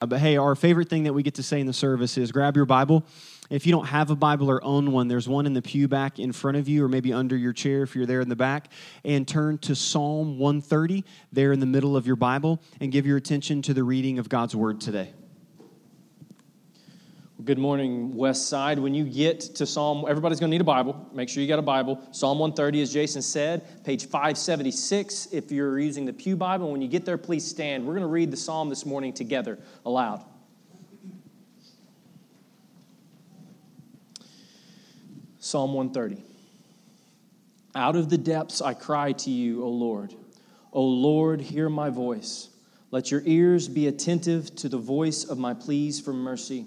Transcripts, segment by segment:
Uh, but hey, our favorite thing that we get to say in the service is grab your Bible. If you don't have a Bible or own one, there's one in the pew back in front of you, or maybe under your chair if you're there in the back. And turn to Psalm 130 there in the middle of your Bible and give your attention to the reading of God's Word today. Good morning, West Side. When you get to Psalm, everybody's going to need a Bible. Make sure you got a Bible. Psalm 130, as Jason said, page 576. If you're using the Pew Bible, when you get there, please stand. We're going to read the Psalm this morning together aloud. Psalm 130. Out of the depths I cry to you, O Lord. O Lord, hear my voice. Let your ears be attentive to the voice of my pleas for mercy.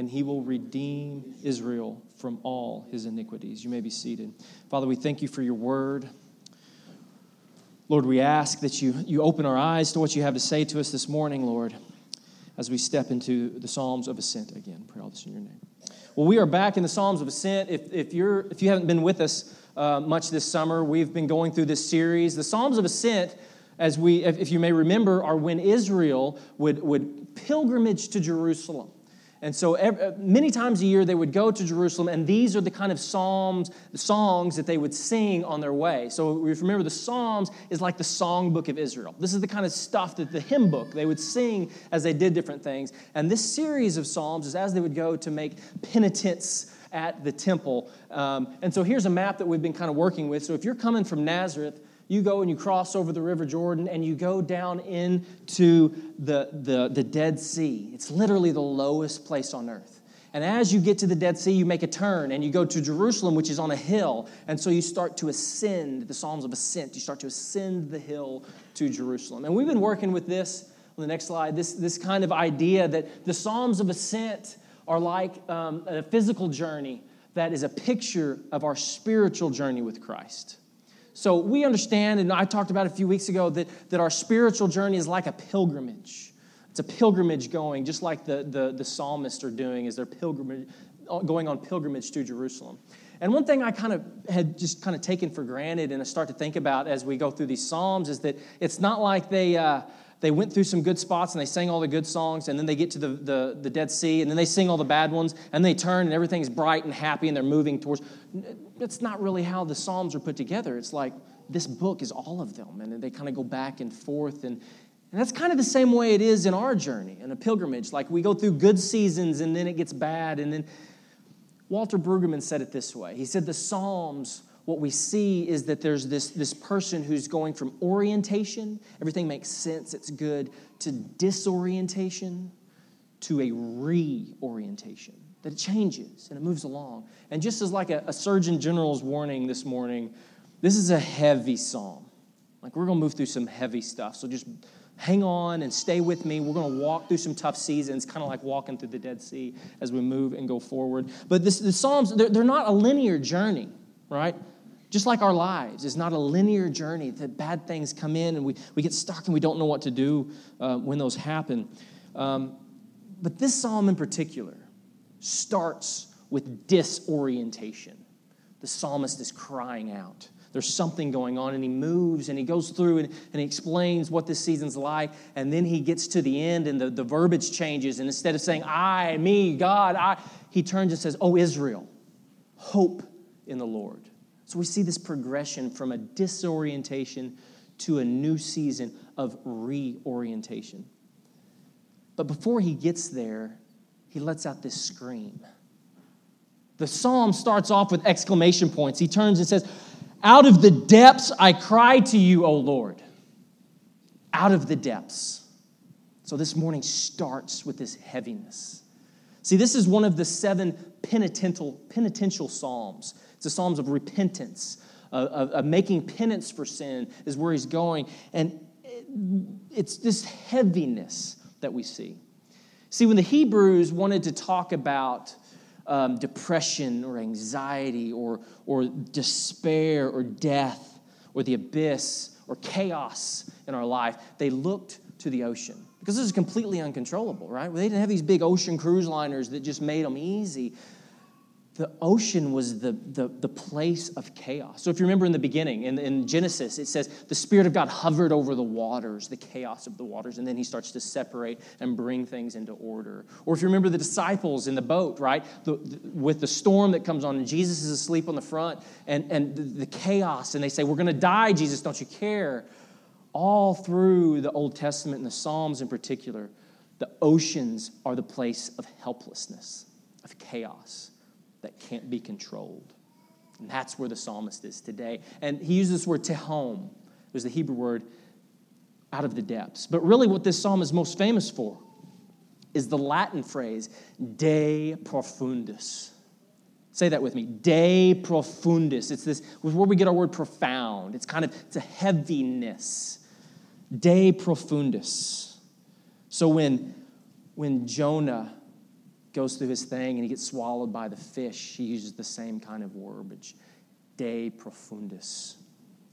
and he will redeem Israel from all his iniquities. You may be seated. Father, we thank you for your word. Lord, we ask that you, you open our eyes to what you have to say to us this morning, Lord, as we step into the Psalms of Ascent again. Pray all this in your name. Well, we are back in the Psalms of Ascent. If, if, you're, if you haven't been with us uh, much this summer, we've been going through this series. The Psalms of Ascent, as we, if you may remember, are when Israel would, would pilgrimage to Jerusalem. And so every, uh, many times a year they would go to Jerusalem, and these are the kind of psalms, the songs that they would sing on their way. So remember, the Psalms is like the songbook of Israel. This is the kind of stuff that the hymn book they would sing as they did different things. And this series of psalms is as they would go to make penitence at the temple. Um, and so here's a map that we've been kind of working with. So if you're coming from Nazareth, you go and you cross over the River Jordan and you go down into the, the, the Dead Sea. It's literally the lowest place on earth. And as you get to the Dead Sea, you make a turn and you go to Jerusalem, which is on a hill. And so you start to ascend, the Psalms of Ascent. You start to ascend the hill to Jerusalem. And we've been working with this on the next slide this, this kind of idea that the Psalms of Ascent are like um, a physical journey that is a picture of our spiritual journey with Christ. So we understand, and I talked about a few weeks ago, that, that our spiritual journey is like a pilgrimage. It's a pilgrimage going, just like the, the, the psalmists are doing, is they're pilgrimage, going on pilgrimage to Jerusalem. And one thing I kind of had just kind of taken for granted and I start to think about as we go through these Psalms is that it's not like they, uh, they went through some good spots and they sang all the good songs and then they get to the, the, the Dead Sea and then they sing all the bad ones and they turn and everything's bright and happy and they're moving towards. That's not really how the Psalms are put together. It's like this book is all of them and they kind of go back and forth and, and that's kind of the same way it is in our journey, in a pilgrimage. Like we go through good seasons and then it gets bad. And then Walter Brueggemann said it this way He said, The Psalms what we see is that there's this, this person who's going from orientation, everything makes sense, it's good, to disorientation, to a reorientation. That it changes and it moves along. And just as like a, a Surgeon General's warning this morning, this is a heavy psalm. Like we're gonna move through some heavy stuff. So just hang on and stay with me. We're going to walk through some tough seasons, kind of like walking through the Dead Sea as we move and go forward. But this, the Psalms, they're, they're not a linear journey, right? Just like our lives, it's not a linear journey that bad things come in and we, we get stuck and we don't know what to do uh, when those happen. Um, but this psalm in particular starts with disorientation. The psalmist is crying out. There's something going on, and he moves and he goes through and, and he explains what this season's like. And then he gets to the end, and the, the verbiage changes. And instead of saying, I, me, God, I, he turns and says, Oh, Israel, hope in the Lord. So we see this progression from a disorientation to a new season of reorientation. But before he gets there, he lets out this scream. The psalm starts off with exclamation points. He turns and says, Out of the depths I cry to you, O Lord. Out of the depths. So this morning starts with this heaviness. See, this is one of the seven penitential, penitential psalms. It's the Psalms of repentance, of, of, of making penance for sin, is where he's going. And it's this heaviness that we see. See, when the Hebrews wanted to talk about um, depression or anxiety or, or despair or death or the abyss or chaos in our life, they looked to the ocean because this is completely uncontrollable, right? They didn't have these big ocean cruise liners that just made them easy the ocean was the, the, the, place of chaos. So, if you remember in the beginning, in, in Genesis, it says the Spirit of God hovered over the waters, the chaos of the waters, and then he starts to separate and bring things into order. Or if you remember the disciples in the boat, right, the, the, with the storm that comes on, and Jesus is asleep on the front, and, and the, the chaos, and they say, We're going to die, Jesus, don't you care? All through the Old Testament and the Psalms in particular, the oceans are the place of helplessness, of chaos that can't be controlled. And that's where the psalmist is today. And he uses this word tehom. Was the Hebrew word out of the depths. But really, what this psalm is most famous for is the Latin phrase de profundis. Say that with me. De profundis. It's this where we get our word profound. It's kind of it's a heaviness. De profundis. So when when Jonah goes through his thing and he gets swallowed by the fish, he uses the same kind of verbiage De profundis.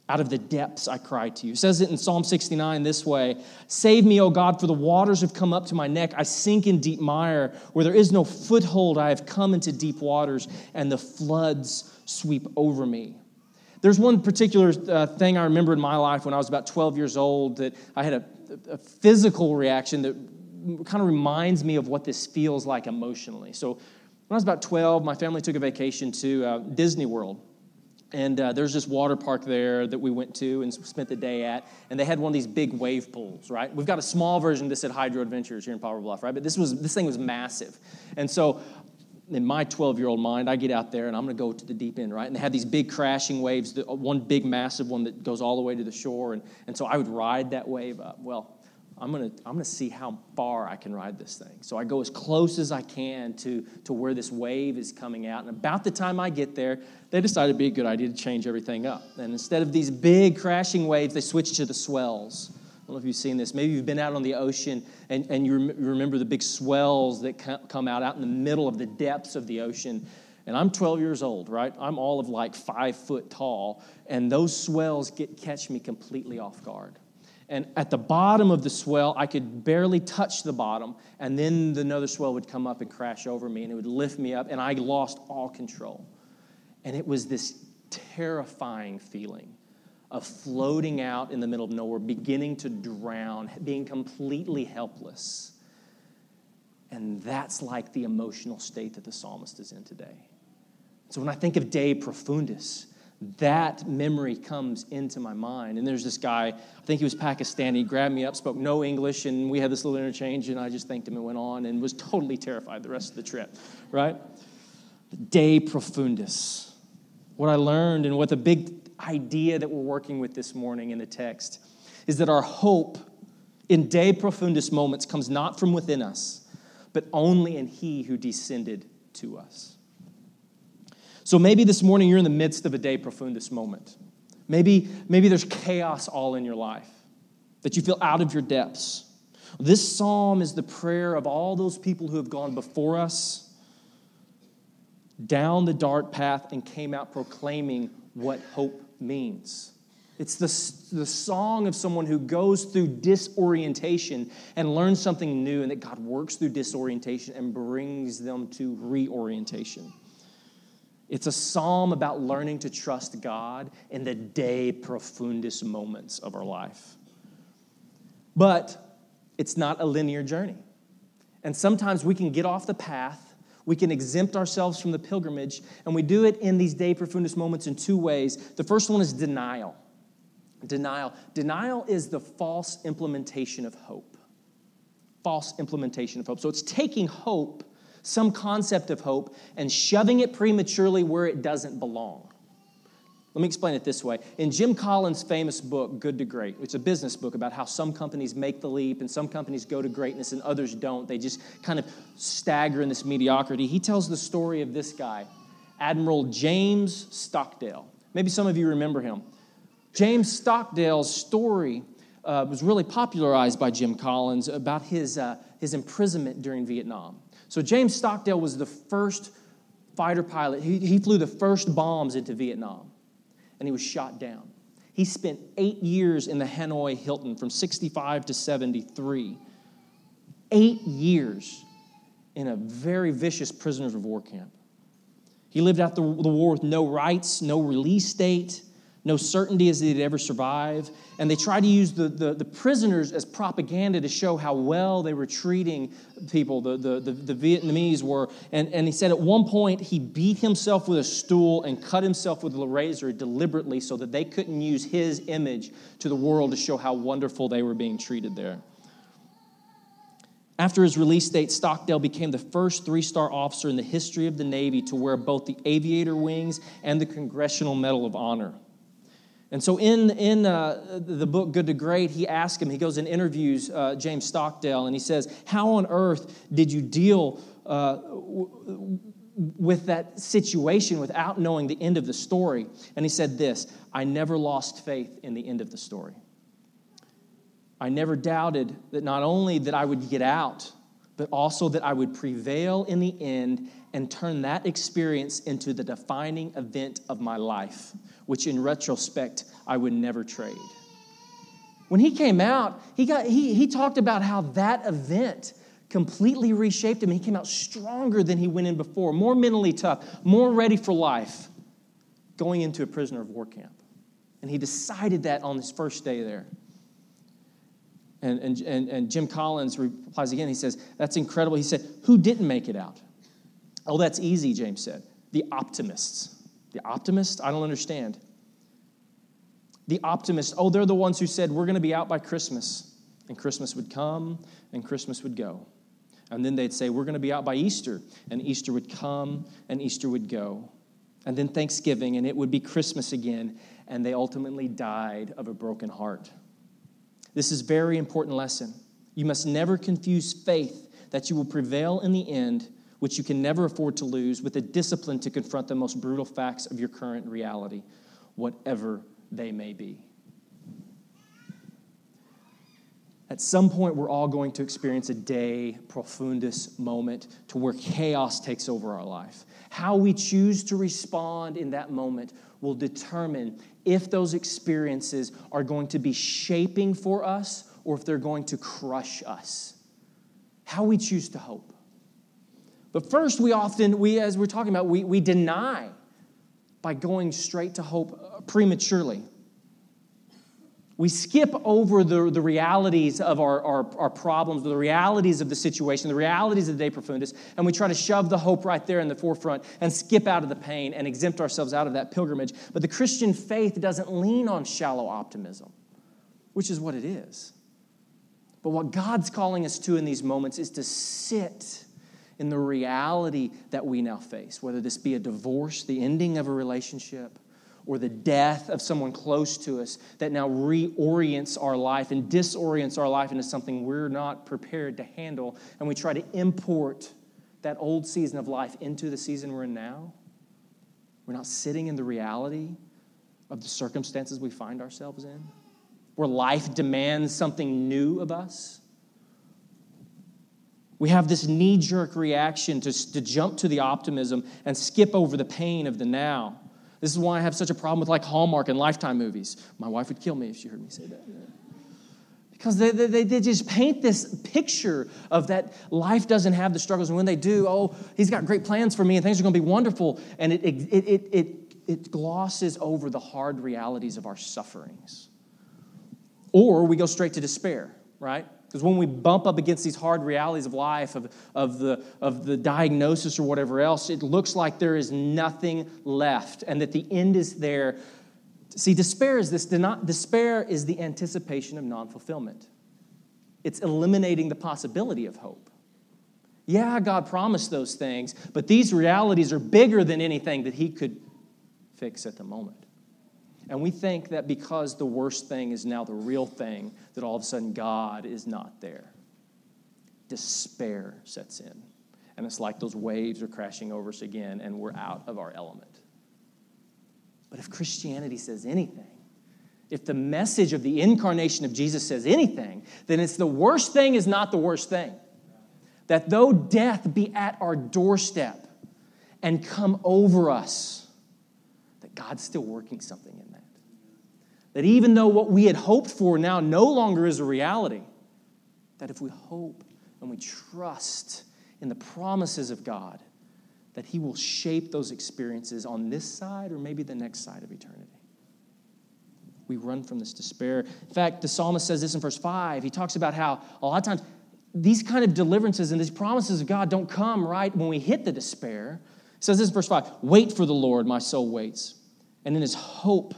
Out of the depths I cry to you. It says it in Psalm 69 this way Save me, O God, for the waters have come up to my neck. I sink in deep mire. Where there is no foothold, I have come into deep waters, and the floods sweep over me. There's one particular uh, thing I remember in my life when I was about 12 years old that I had a, a physical reaction that kind of reminds me of what this feels like emotionally. So when I was about 12, my family took a vacation to uh, Disney World. And uh, there's this water park there that we went to and spent the day at. And they had one of these big wave pools, right? We've got a small version of this at Hydro Adventures here in Poplar Bluff, right? But this, was, this thing was massive. And so in my 12 year old mind, I get out there and I'm going to go to the deep end, right? And they have these big crashing waves, one big massive one that goes all the way to the shore. And, and so I would ride that wave up. Well, I'm gonna, I'm gonna see how far I can ride this thing. So I go as close as I can to, to where this wave is coming out. And about the time I get there, they decided it'd be a good idea to change everything up. And instead of these big crashing waves, they switched to the swells. I don't know if you've seen this. Maybe you've been out on the ocean and, and you, rem- remember the big swells that come out out in the middle of the depths of the ocean. And I'm 12 years old, right? I'm all of like five foot tall, and those swells get, catch me completely off guard. And at the bottom of the swell, I could barely touch the bottom. And then another swell would come up and crash over me, and it would lift me up, and I lost all control. And it was this terrifying feeling of floating out in the middle of nowhere, beginning to drown, being completely helpless. And that's like the emotional state that the psalmist is in today. So when I think of De Profundis, that memory comes into my mind. And there's this guy, I think he was Pakistani, grabbed me up, spoke no English, and we had this little interchange, and I just thanked him and went on and was totally terrified the rest of the trip, right? De profundis. What I learned and what the big idea that we're working with this morning in the text is that our hope in de profundis moments comes not from within us, but only in He who descended to us. So maybe this morning you're in the midst of a de profundis moment. Maybe, maybe there's chaos all in your life, that you feel out of your depths. This psalm is the prayer of all those people who have gone before us down the dark path and came out proclaiming what hope means. It's the, the song of someone who goes through disorientation and learns something new, and that God works through disorientation and brings them to reorientation. It's a psalm about learning to trust God in the de profundis moments of our life. But it's not a linear journey. And sometimes we can get off the path, we can exempt ourselves from the pilgrimage, and we do it in these de profundis moments in two ways. The first one is denial. Denial. Denial is the false implementation of hope. False implementation of hope. So it's taking hope some concept of hope and shoving it prematurely where it doesn't belong. Let me explain it this way. In Jim Collins' famous book, Good to Great, it's a business book about how some companies make the leap and some companies go to greatness and others don't. They just kind of stagger in this mediocrity. He tells the story of this guy, Admiral James Stockdale. Maybe some of you remember him. James Stockdale's story uh, was really popularized by Jim Collins about his, uh, his imprisonment during Vietnam. So, James Stockdale was the first fighter pilot. He, he flew the first bombs into Vietnam, and he was shot down. He spent eight years in the Hanoi Hilton from 65 to 73. Eight years in a very vicious prisoners of war camp. He lived the, the war with no rights, no release date, no certainty as they'd ever survive. And they tried to use the, the, the, prisoners as propaganda to show how well they were treating people, the, the, the, the Vietnamese were. And, and he said at one point he beat himself with a stool and cut himself with a razor deliberately so that they couldn't use his image to the world to show how wonderful they were being treated there. After his release date, Stockdale became the first three star officer in the history of the Navy to wear both the aviator wings and the Congressional Medal of Honor. And so, in, in uh, the book Good to Great, he asks him, he goes and interviews uh, James Stockdale, and he says, How on earth did you deal uh, w- with that situation without knowing the end of the story? And he said this I never lost faith in the end of the story. I never doubted that not only that I would get out, but also that I would prevail in the end and turn that experience into the defining event of my life, which in retrospect I would never trade. When he came out, he, got, he, he talked about how that event completely reshaped him. He came out stronger than he went in before, more mentally tough, more ready for life, going into a prisoner of war camp. And he decided that on his first day there. And, and, and, and Jim Collins replies again. He says, That's incredible. He said, Who didn't make it out? Oh, that's easy, James said. The optimists. The optimists? I don't understand. The optimist, oh, they're the ones who said, We're going to be out by Christmas. And Christmas would come and Christmas would go. And then they'd say, We're going to be out by Easter. And Easter would come and Easter would go. And then Thanksgiving and it would be Christmas again. And they ultimately died of a broken heart. This is very important lesson. You must never confuse faith that you will prevail in the end, which you can never afford to lose, with a discipline to confront the most brutal facts of your current reality, whatever they may be. At some point, we're all going to experience a de profundis moment to where chaos takes over our life. How we choose to respond in that moment will determine if those experiences are going to be shaping for us or if they're going to crush us. How we choose to hope. But first, we often, we as we're talking about, we, we deny by going straight to hope uh, prematurely. We skip over the, the realities of our, our, our, problems, the realities of the situation, the realities of the de profundis, and we try to shove the hope right there in the forefront and skip out of the pain and exempt ourselves out of that pilgrimage. But the Christian faith doesn't lean on shallow optimism, which is what it is. But what God's calling us to in these moments is to sit in the reality that we now face, whether this be a divorce, the ending of a relationship, or the death of someone close to us that now reorients our life and disorients our life into something we're not prepared to handle. And we try to import that old season of life into the season we're in now. We're not sitting in the reality of the circumstances we find ourselves in, where life demands something new of us. We have this knee jerk reaction to, to jump to the optimism and skip over the pain of the now. This is why I have such a problem with like Hallmark and Lifetime movies. My wife would kill me if she heard me say that. Because they, they, they just paint this picture of that life doesn't have the struggles. And when they do, oh, he's got great plans for me and things are going to be wonderful. And it, it, it, it, it glosses over the hard realities of our sufferings. Or we go straight to despair, right? Because when we bump up against these hard realities of life, of, of, the, of the diagnosis or whatever else, it looks like there is nothing left and that the end is there. See, despair is this despair is the anticipation of non fulfillment, it's eliminating the possibility of hope. Yeah, God promised those things, but these realities are bigger than anything that He could fix at the moment. And we think that because the worst thing is now the real thing, that all of a sudden God is not there. Despair sets in. And it's like those waves are crashing over us again, and we're out of our element. But if Christianity says anything, if the message of the incarnation of Jesus says anything, then it's the worst thing is not the worst thing. That though death be at our doorstep and come over us, that God's still working something in that. Even though what we had hoped for now no longer is a reality, that if we hope and we trust in the promises of God, that He will shape those experiences on this side or maybe the next side of eternity. We run from this despair. In fact, the psalmist says this in verse 5. He talks about how a lot of times these kind of deliverances and these promises of God don't come right when we hit the despair. He says this in verse 5 Wait for the Lord, my soul waits. And in his hope,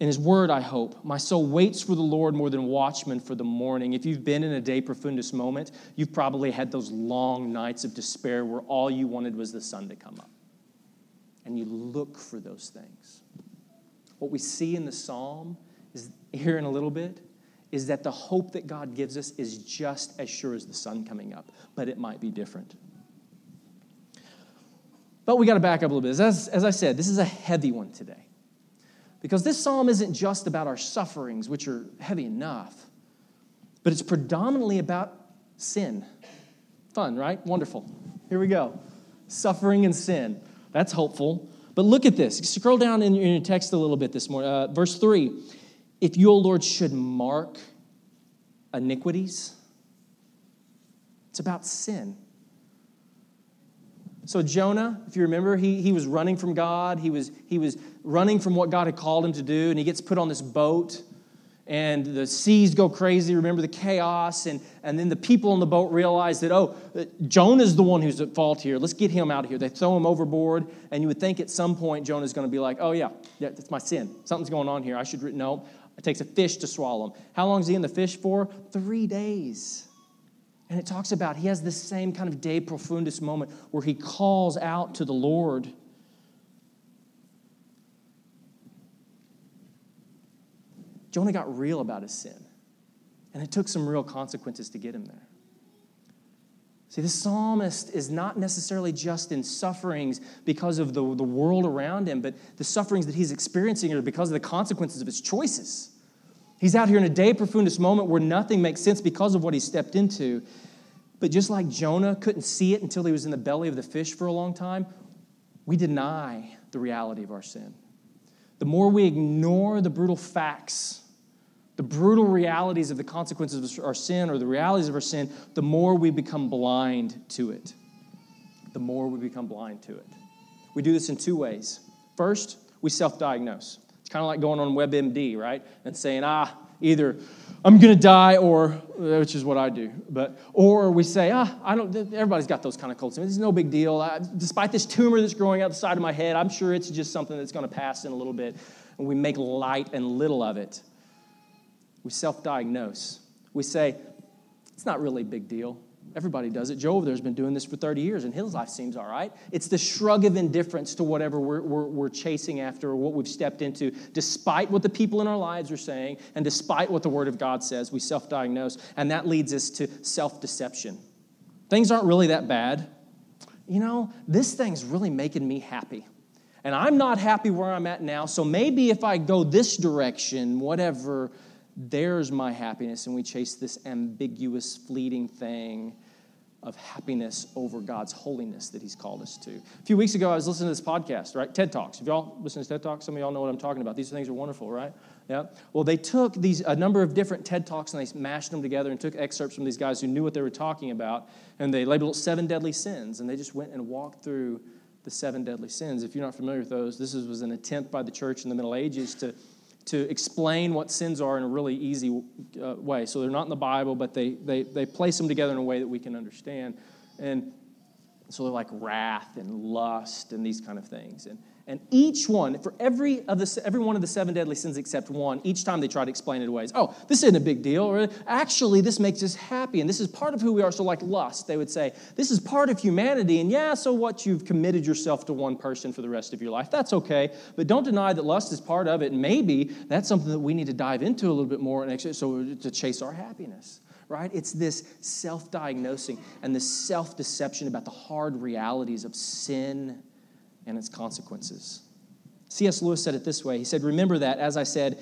in his word, I hope. My soul waits for the Lord more than watchmen for the morning. If you've been in a de profundis moment, you've probably had those long nights of despair where all you wanted was the sun to come up. And you look for those things. What we see in the psalm is here in a little bit is that the hope that God gives us is just as sure as the sun coming up, but it might be different. But we got to back up a little bit. As, as I said, this is a heavy one today. Because this psalm isn't just about our sufferings, which are heavy enough, but it's predominantly about sin. Fun, right? Wonderful. Here we go. Suffering and sin. That's hopeful. But look at this. Scroll down in your text a little bit this morning. Uh, verse 3 If you, O Lord, should mark iniquities, it's about sin. So Jonah, if you remember, he, he was running from God. He was, he was running from what God had called him to do, and he gets put on this boat, and the seas go crazy. Remember the chaos, and, and then the people on the boat realize that, oh, uh, Jonah's the one who's at fault here. Let's get him out of here. They throw him overboard, and you would think at some point Jonah's going to be like, oh, yeah, yeah, that's my sin. Something's going on here. I should, no. It takes a fish to swallow him. How long is he in the fish for? Three days. And it talks about he has this same kind of de profundis moment where he calls out to the Lord. Jonah got real about his sin, and it took some real consequences to get him there. See, the psalmist is not necessarily just in sufferings because of the, the world around him, but the sufferings that he's experiencing are because of the consequences of his choices. He's out here in a de profundis moment where nothing makes sense because of what he stepped into. But just like Jonah couldn't see it until he was in the belly of the fish for a long time, we deny the reality of our sin. The more we ignore the brutal facts, the brutal realities of the consequences of our sin or the realities of our sin, the more we become blind to it. The more we become blind to it. We do this in two ways. First, we self diagnose. It's kind of like going on WebMD, right? And saying, ah, either I'm going to die or, which is what I do, but, or we say, ah, I don't, everybody's got those kind of cults. It's no big deal. I, despite this tumor that's growing out the side of my head, I'm sure it's just something that's going to pass in a little bit. And we make light and little of it. We self diagnose. We say, it's not really a big deal. Everybody does it. Joe over there has been doing this for 30 years, and his life seems all right. It's the shrug of indifference to whatever we're, we're, we're, chasing after or what we've stepped into, despite what the people in our lives are saying, and despite what the Word of God says, we self diagnose, and that leads us to self deception. Things aren't really that bad. You know, this thing's really making me happy. And I'm not happy where I'm at now, so maybe if I go this direction, whatever there's my happiness, and we chase this ambiguous, fleeting thing of happiness over God's holiness that He's called us to. A few weeks ago, I was listening to this podcast, right? TED Talks. If y'all listen to TED Talks, some of y'all know what I'm talking about. These things are wonderful, right? Yeah. Well, they took these a number of different TED Talks and they mashed them together and took excerpts from these guys who knew what they were talking about, and they labeled seven deadly sins, and they just went and walked through the seven deadly sins. If you're not familiar with those, this was an attempt by the church in the Middle Ages to to explain what sins are in a really easy uh, way. So they're not in the Bible, but they, they, they place them together in a way that we can understand. And so they're like wrath and lust and these kind of things. And, and each one, for every, of the, every one of the seven deadly sins except one, each time they try to explain it away. oh, this isn't a big deal. Or actually, this makes us happy. And this is part of who we are. So, like lust, they would say, this is part of humanity. And yeah, so what? You've committed yourself to one person for the rest of your life. That's okay. But don't deny that lust is part of it. And maybe that's something that we need to dive into a little bit more and actually, so to chase our happiness right? It's this self diagnosing and this self deception about the hard realities of sin and its consequences. C.S. Lewis said it this way He said, Remember that, as I said,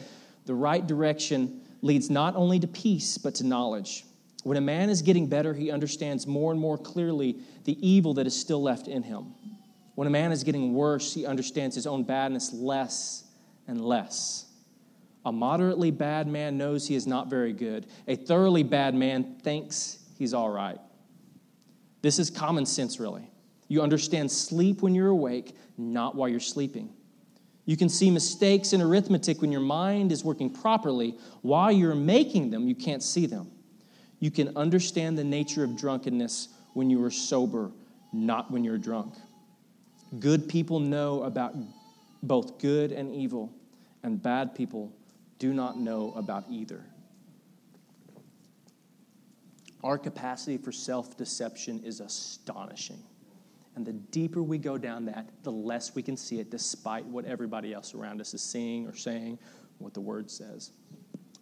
The right direction leads not only to peace, but to knowledge. When a man is getting better, he understands more and more clearly the evil that is still left in him. When a man is getting worse, he understands his own badness less and less. A moderately bad man knows he is not very good. A thoroughly bad man thinks he's all right. This is common sense, really. You understand sleep when you're awake, not while you're sleeping. You can see mistakes in arithmetic when your mind is working properly. While you're making them, you can't see them. You can understand the nature of drunkenness when you are sober, not when you're drunk. Good people know about both good and evil, and bad people do not know about either. Our capacity for self deception is astonishing. And the deeper we go down that, the less we can see it, despite what everybody else around us is seeing or saying, what the word says.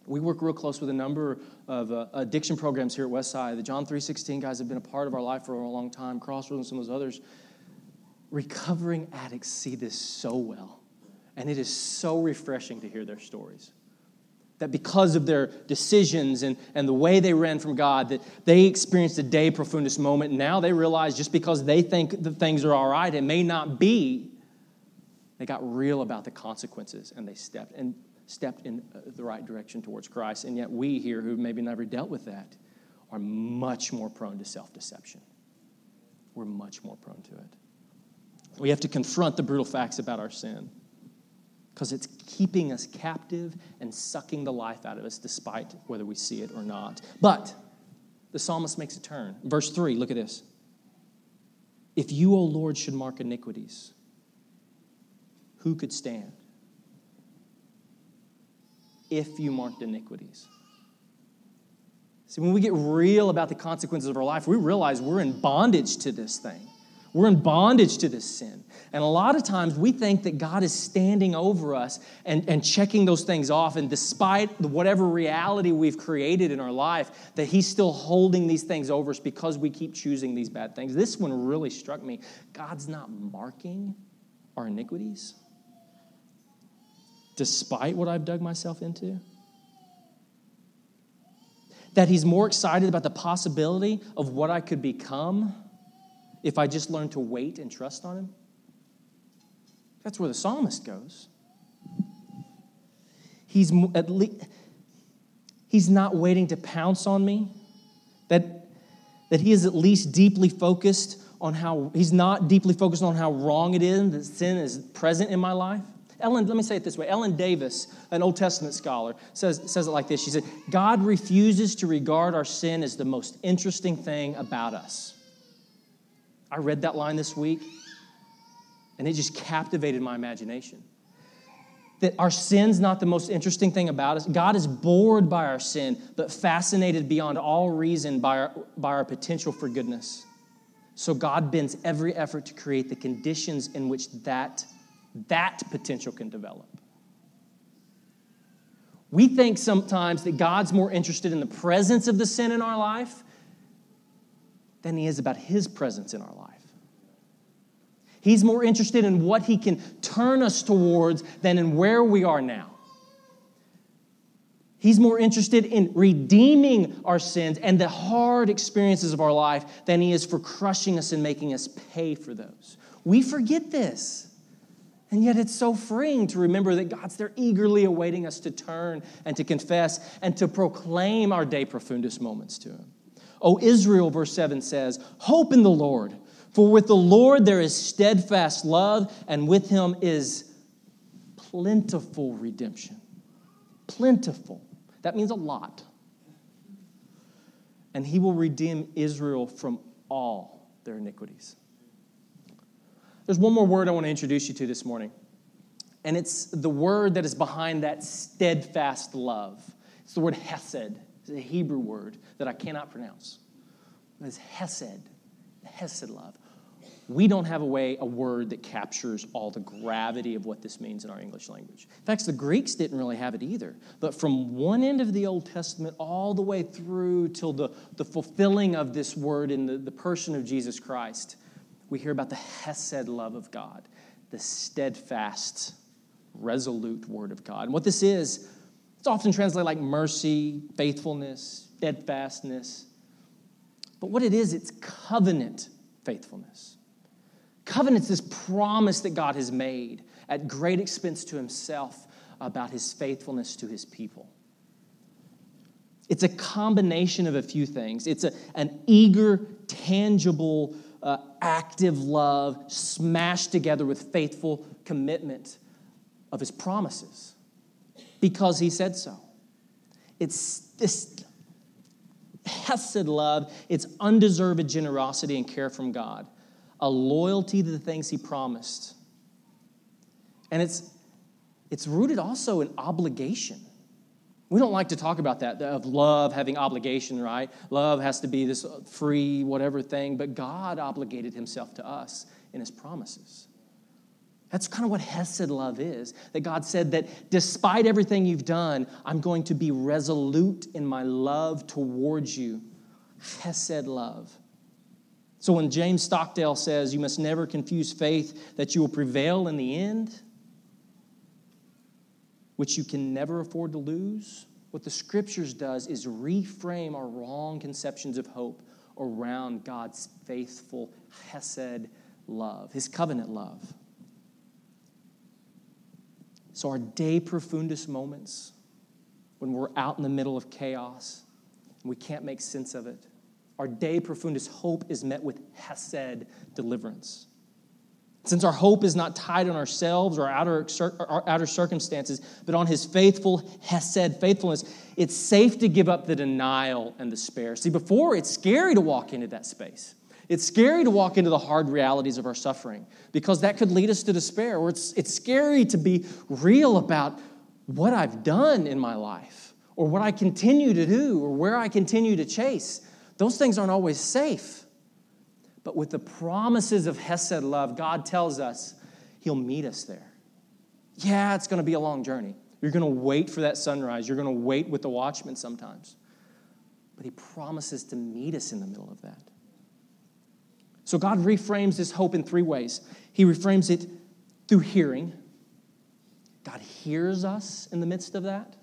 We work real close with a number of uh, addiction programs here at Westside. The John 3.16 guys have been a part of our life for a long time, Crossroads and some of those others. Recovering addicts see this so well, and it is so refreshing to hear their stories that because of their decisions and, and the way they ran from God, that they experienced a de profundis moment. Now they realize just because they think that things are all right, it may not be. They got real about the consequences and they stepped and stepped in uh, the right direction towards Christ. And yet we here who maybe never dealt with that are much more prone to self-deception. We're much more prone to it. We have to confront the brutal facts about our sin because it's keeping us captive and sucking the life out of us despite whether we see it or not. But the psalmist makes a turn. Verse 3, look at this. If you, O Lord, should mark iniquities, who could stand? If you marked iniquities. See, when we get real about the consequences of our life, we realize we're in bondage to this thing. We're in bondage to this sin. And a lot of times we think that God is standing over us and, and checking those things off. And despite whatever reality we've created in our life, that He's still holding these things over us because we keep choosing these bad things. This one really struck me. God's not marking our iniquities despite what I've dug myself into that he's more excited about the possibility of what I could become if I just learn to wait and trust on Him? That's where the psalmist goes. He's at least he's not waiting to pounce on me. That that he is at least deeply focused on how he's not deeply focused on how wrong it is that sin is present in my life. Ellen, let me say it this way. Ellen Davis, an Old Testament scholar, says, says it like this. She said, God refuses to regard our sin as the most interesting thing about us. I read that line this week, and it just captivated my imagination. That our sin's not the most interesting thing about us. God is bored by our sin, but fascinated beyond all reason by our, by our potential for goodness. So God bends every effort to create the conditions in which that, that potential can develop. We think sometimes that God's more interested in the presence of the sin in our life than he is about his presence in our life. He's more interested in what he can turn us towards than in where we are now. He's more interested in redeeming our sins and the hard experiences of our life than he is for crushing us and making us pay for those. We forget this. And yet it's so freeing to remember that God's there eagerly awaiting us to turn and to confess and to proclaim our de profundis moments to him. O Israel, verse 7 says, Hope in the Lord, for with the Lord there is steadfast love, and with him is plentiful redemption. Plentiful. That means a lot. And he will redeem Israel from all their iniquities. There's one more word I want to introduce you to this morning, and it's the word that is behind that steadfast love. It's the word hesed. It's a Hebrew word that I cannot pronounce. It's hesed, hesed love. We don't have a way, a word that captures all the gravity of what this means in our English language. In fact, the Greeks didn't really have it either. But from one end of the Old Testament all the way through till the, the fulfilling of this word in the, the person of Jesus Christ, we hear about the hesed love of God, the steadfast, resolute word of God. And what this is, It's often translated like mercy, faithfulness, steadfastness. But what it is, it's covenant faithfulness. Covenant's this promise that God has made at great expense to himself about his faithfulness to his people. It's a combination of a few things. It's a, an eager, tangible, uh, active love smashed together with faithful commitment of his promises because he said so. It's this hesed love, it's undeserved generosity and care from God, a loyalty to the things he promised. And it's, it's rooted also in obligation. We don't like to talk about that, of love having obligation, right? Love has to be this free, whatever thing, but God obligated himself to us in his promises. That's kind of what Hesed love is. That God said that despite everything you've done, I'm going to be resolute in my love towards you. Hesed love. So when James Stockdale says you must never confuse faith that you will prevail in the end, which you can never afford to lose, what the scriptures does is reframe our wrong conceptions of hope around God's faithful Hesed love, his covenant love. So, our de profundis moments, when we're out in the middle of chaos and we can't make sense of it, our de profundis hope is met with Hesed deliverance. Since our hope is not tied on ourselves or outer, our outer circumstances, but on his faithful Hesed faithfulness, it's safe to give up the denial and despair. See, before it's scary to walk into that space. It's scary to walk into the hard realities of our suffering because that could lead us to despair, or it's, it's scary to be real about what I've done in my life, or what I continue to do, or where I continue to chase. Those things aren't always safe. But with the promises of Hesed love, God tells us He'll meet us there. Yeah, it's going to be a long journey. You're going to wait for that sunrise. You're going to wait with the watchman sometimes. But He promises to meet us in the middle of that. So God reframes this hope in three ways. He reframes it through hearing. God hears us in the midst of that,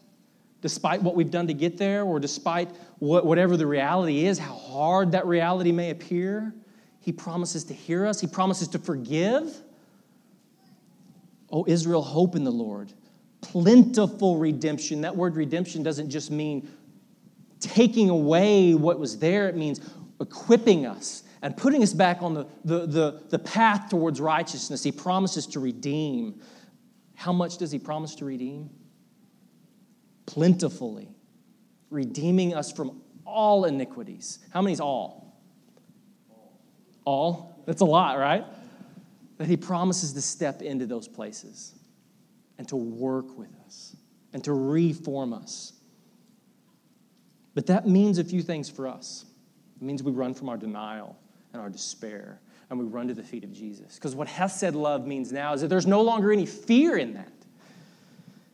despite what we've done to get there, or despite what, whatever the reality is, how hard that reality may appear. He promises to hear us, He promises to forgive. Oh, Israel, hope in the Lord. Plentiful redemption. That word redemption doesn't just mean taking away what was there, it means equipping us and putting us back on the, the, the, the path towards righteousness. He promises to redeem. How much does He promise to redeem? Plentifully, redeeming us from all iniquities. How many is all? all. That's a lot, right? That he promises to step into those places and to work with us and to reform us. But that means a few things for us. It means we run from our denial and our despair and we run to the feet of Jesus. Because what Hesed love means now is that there's no longer any fear in that.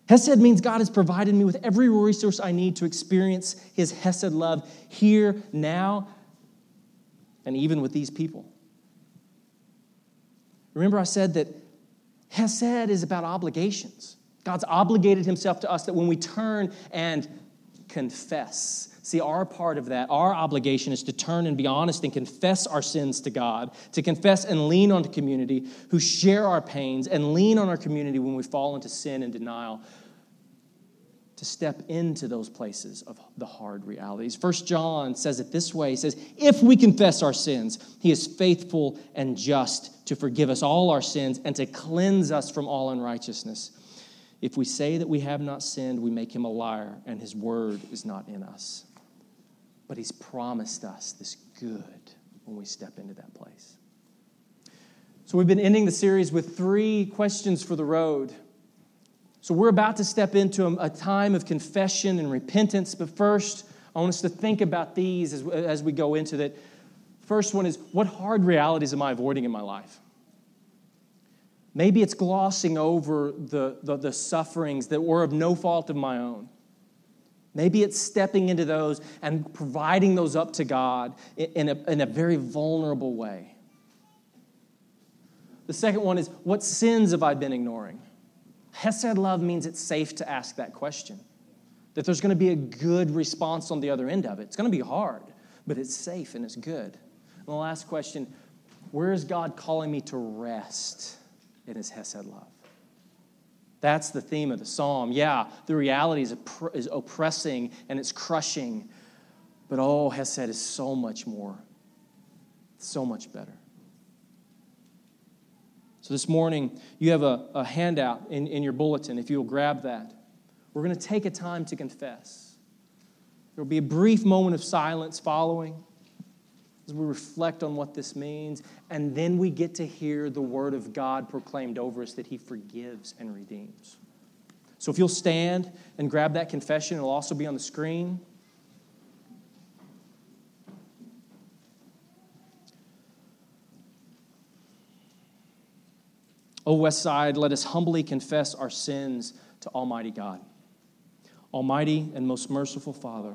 Hesed means God has provided me with every resource I need to experience his Hesed love here, now, and even with these people. Remember, I said that Hesed is about obligations. God's obligated himself to us that when we turn and confess, see, our part of that, our obligation is to turn and be honest and confess our sins to God, to confess and lean on the community who share our pains, and lean on our community when we fall into sin and denial to step into those places of the hard realities. First John says it this way. He says, "If we confess our sins, he is faithful and just to forgive us all our sins and to cleanse us from all unrighteousness. If we say that we have not sinned, we make him a liar and his word is not in us." But he's promised us this good when we step into that place. So we've been ending the series with three questions for the road. So we're about to step into a, time of confession and repentance, but first, I want us to think about these as, as we go into that. First one is what hard realities am I avoiding in my life? Maybe it's glossing over the, the, the, sufferings that were of no fault of my own. Maybe it's stepping into those and providing those up to God in a, in a very vulnerable way. The second one is what sins have I been ignoring? Hesed love means it's safe to ask that question. that there's going to be a good response on the other end of it. It's going to be hard, but it's safe and it's good. And the last question where is God calling me to rest in his Hesed love? That's the theme of the psalm. Yeah, the reality is, is oppressing and it's crushing, but oh, Hesed is so much more, so much better. So this morning, you have a, a handout in, in your bulletin, if you'll grab that. We're going to take a time to confess. There will be a brief moment of silence following as we reflect on what this means, and then we get to hear the word of God proclaimed over us that He forgives and redeems. So if you'll stand and grab that confession, it'll also be on the screen. O West Side, let us humbly confess our sins to Almighty God. Almighty and most merciful Father,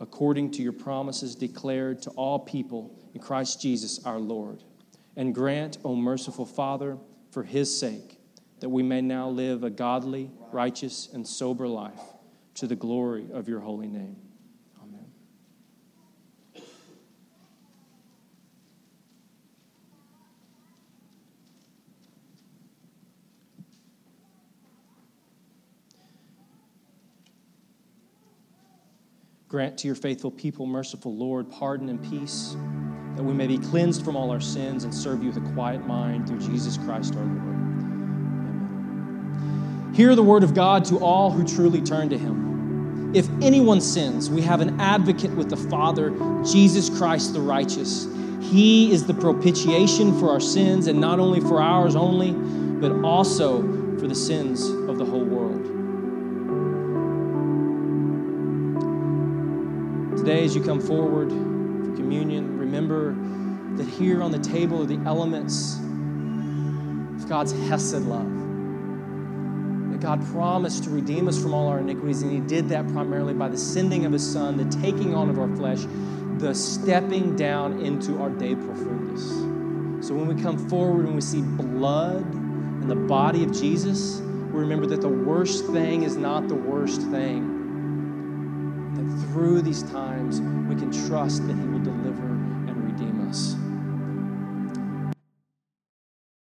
according to your promises declared to all people in Christ Jesus our Lord. And grant, O merciful Father, for his sake, that we may now live a godly, righteous, and sober life to the glory of your holy name. Grant to your faithful people, merciful Lord, pardon and peace, that we may be cleansed from all our sins and serve you with a quiet mind through Jesus Christ our Lord. Amen. Hear the word of God to all who truly turn to him. If anyone sins, we have an advocate with the Father, Jesus Christ the righteous. He is the propitiation for our sins, and not only for ours only, but also for the sins Today, as you come forward for communion, remember that here on the table are the elements of God's Hesed love. That God promised to redeem us from all our iniquities, and He did that primarily by the sending of His Son, the taking on of our flesh, the stepping down into our de profundis. So when we come forward and we see blood in the body of Jesus, we remember that the worst thing is not the worst thing through these times, we can trust that He will deliver.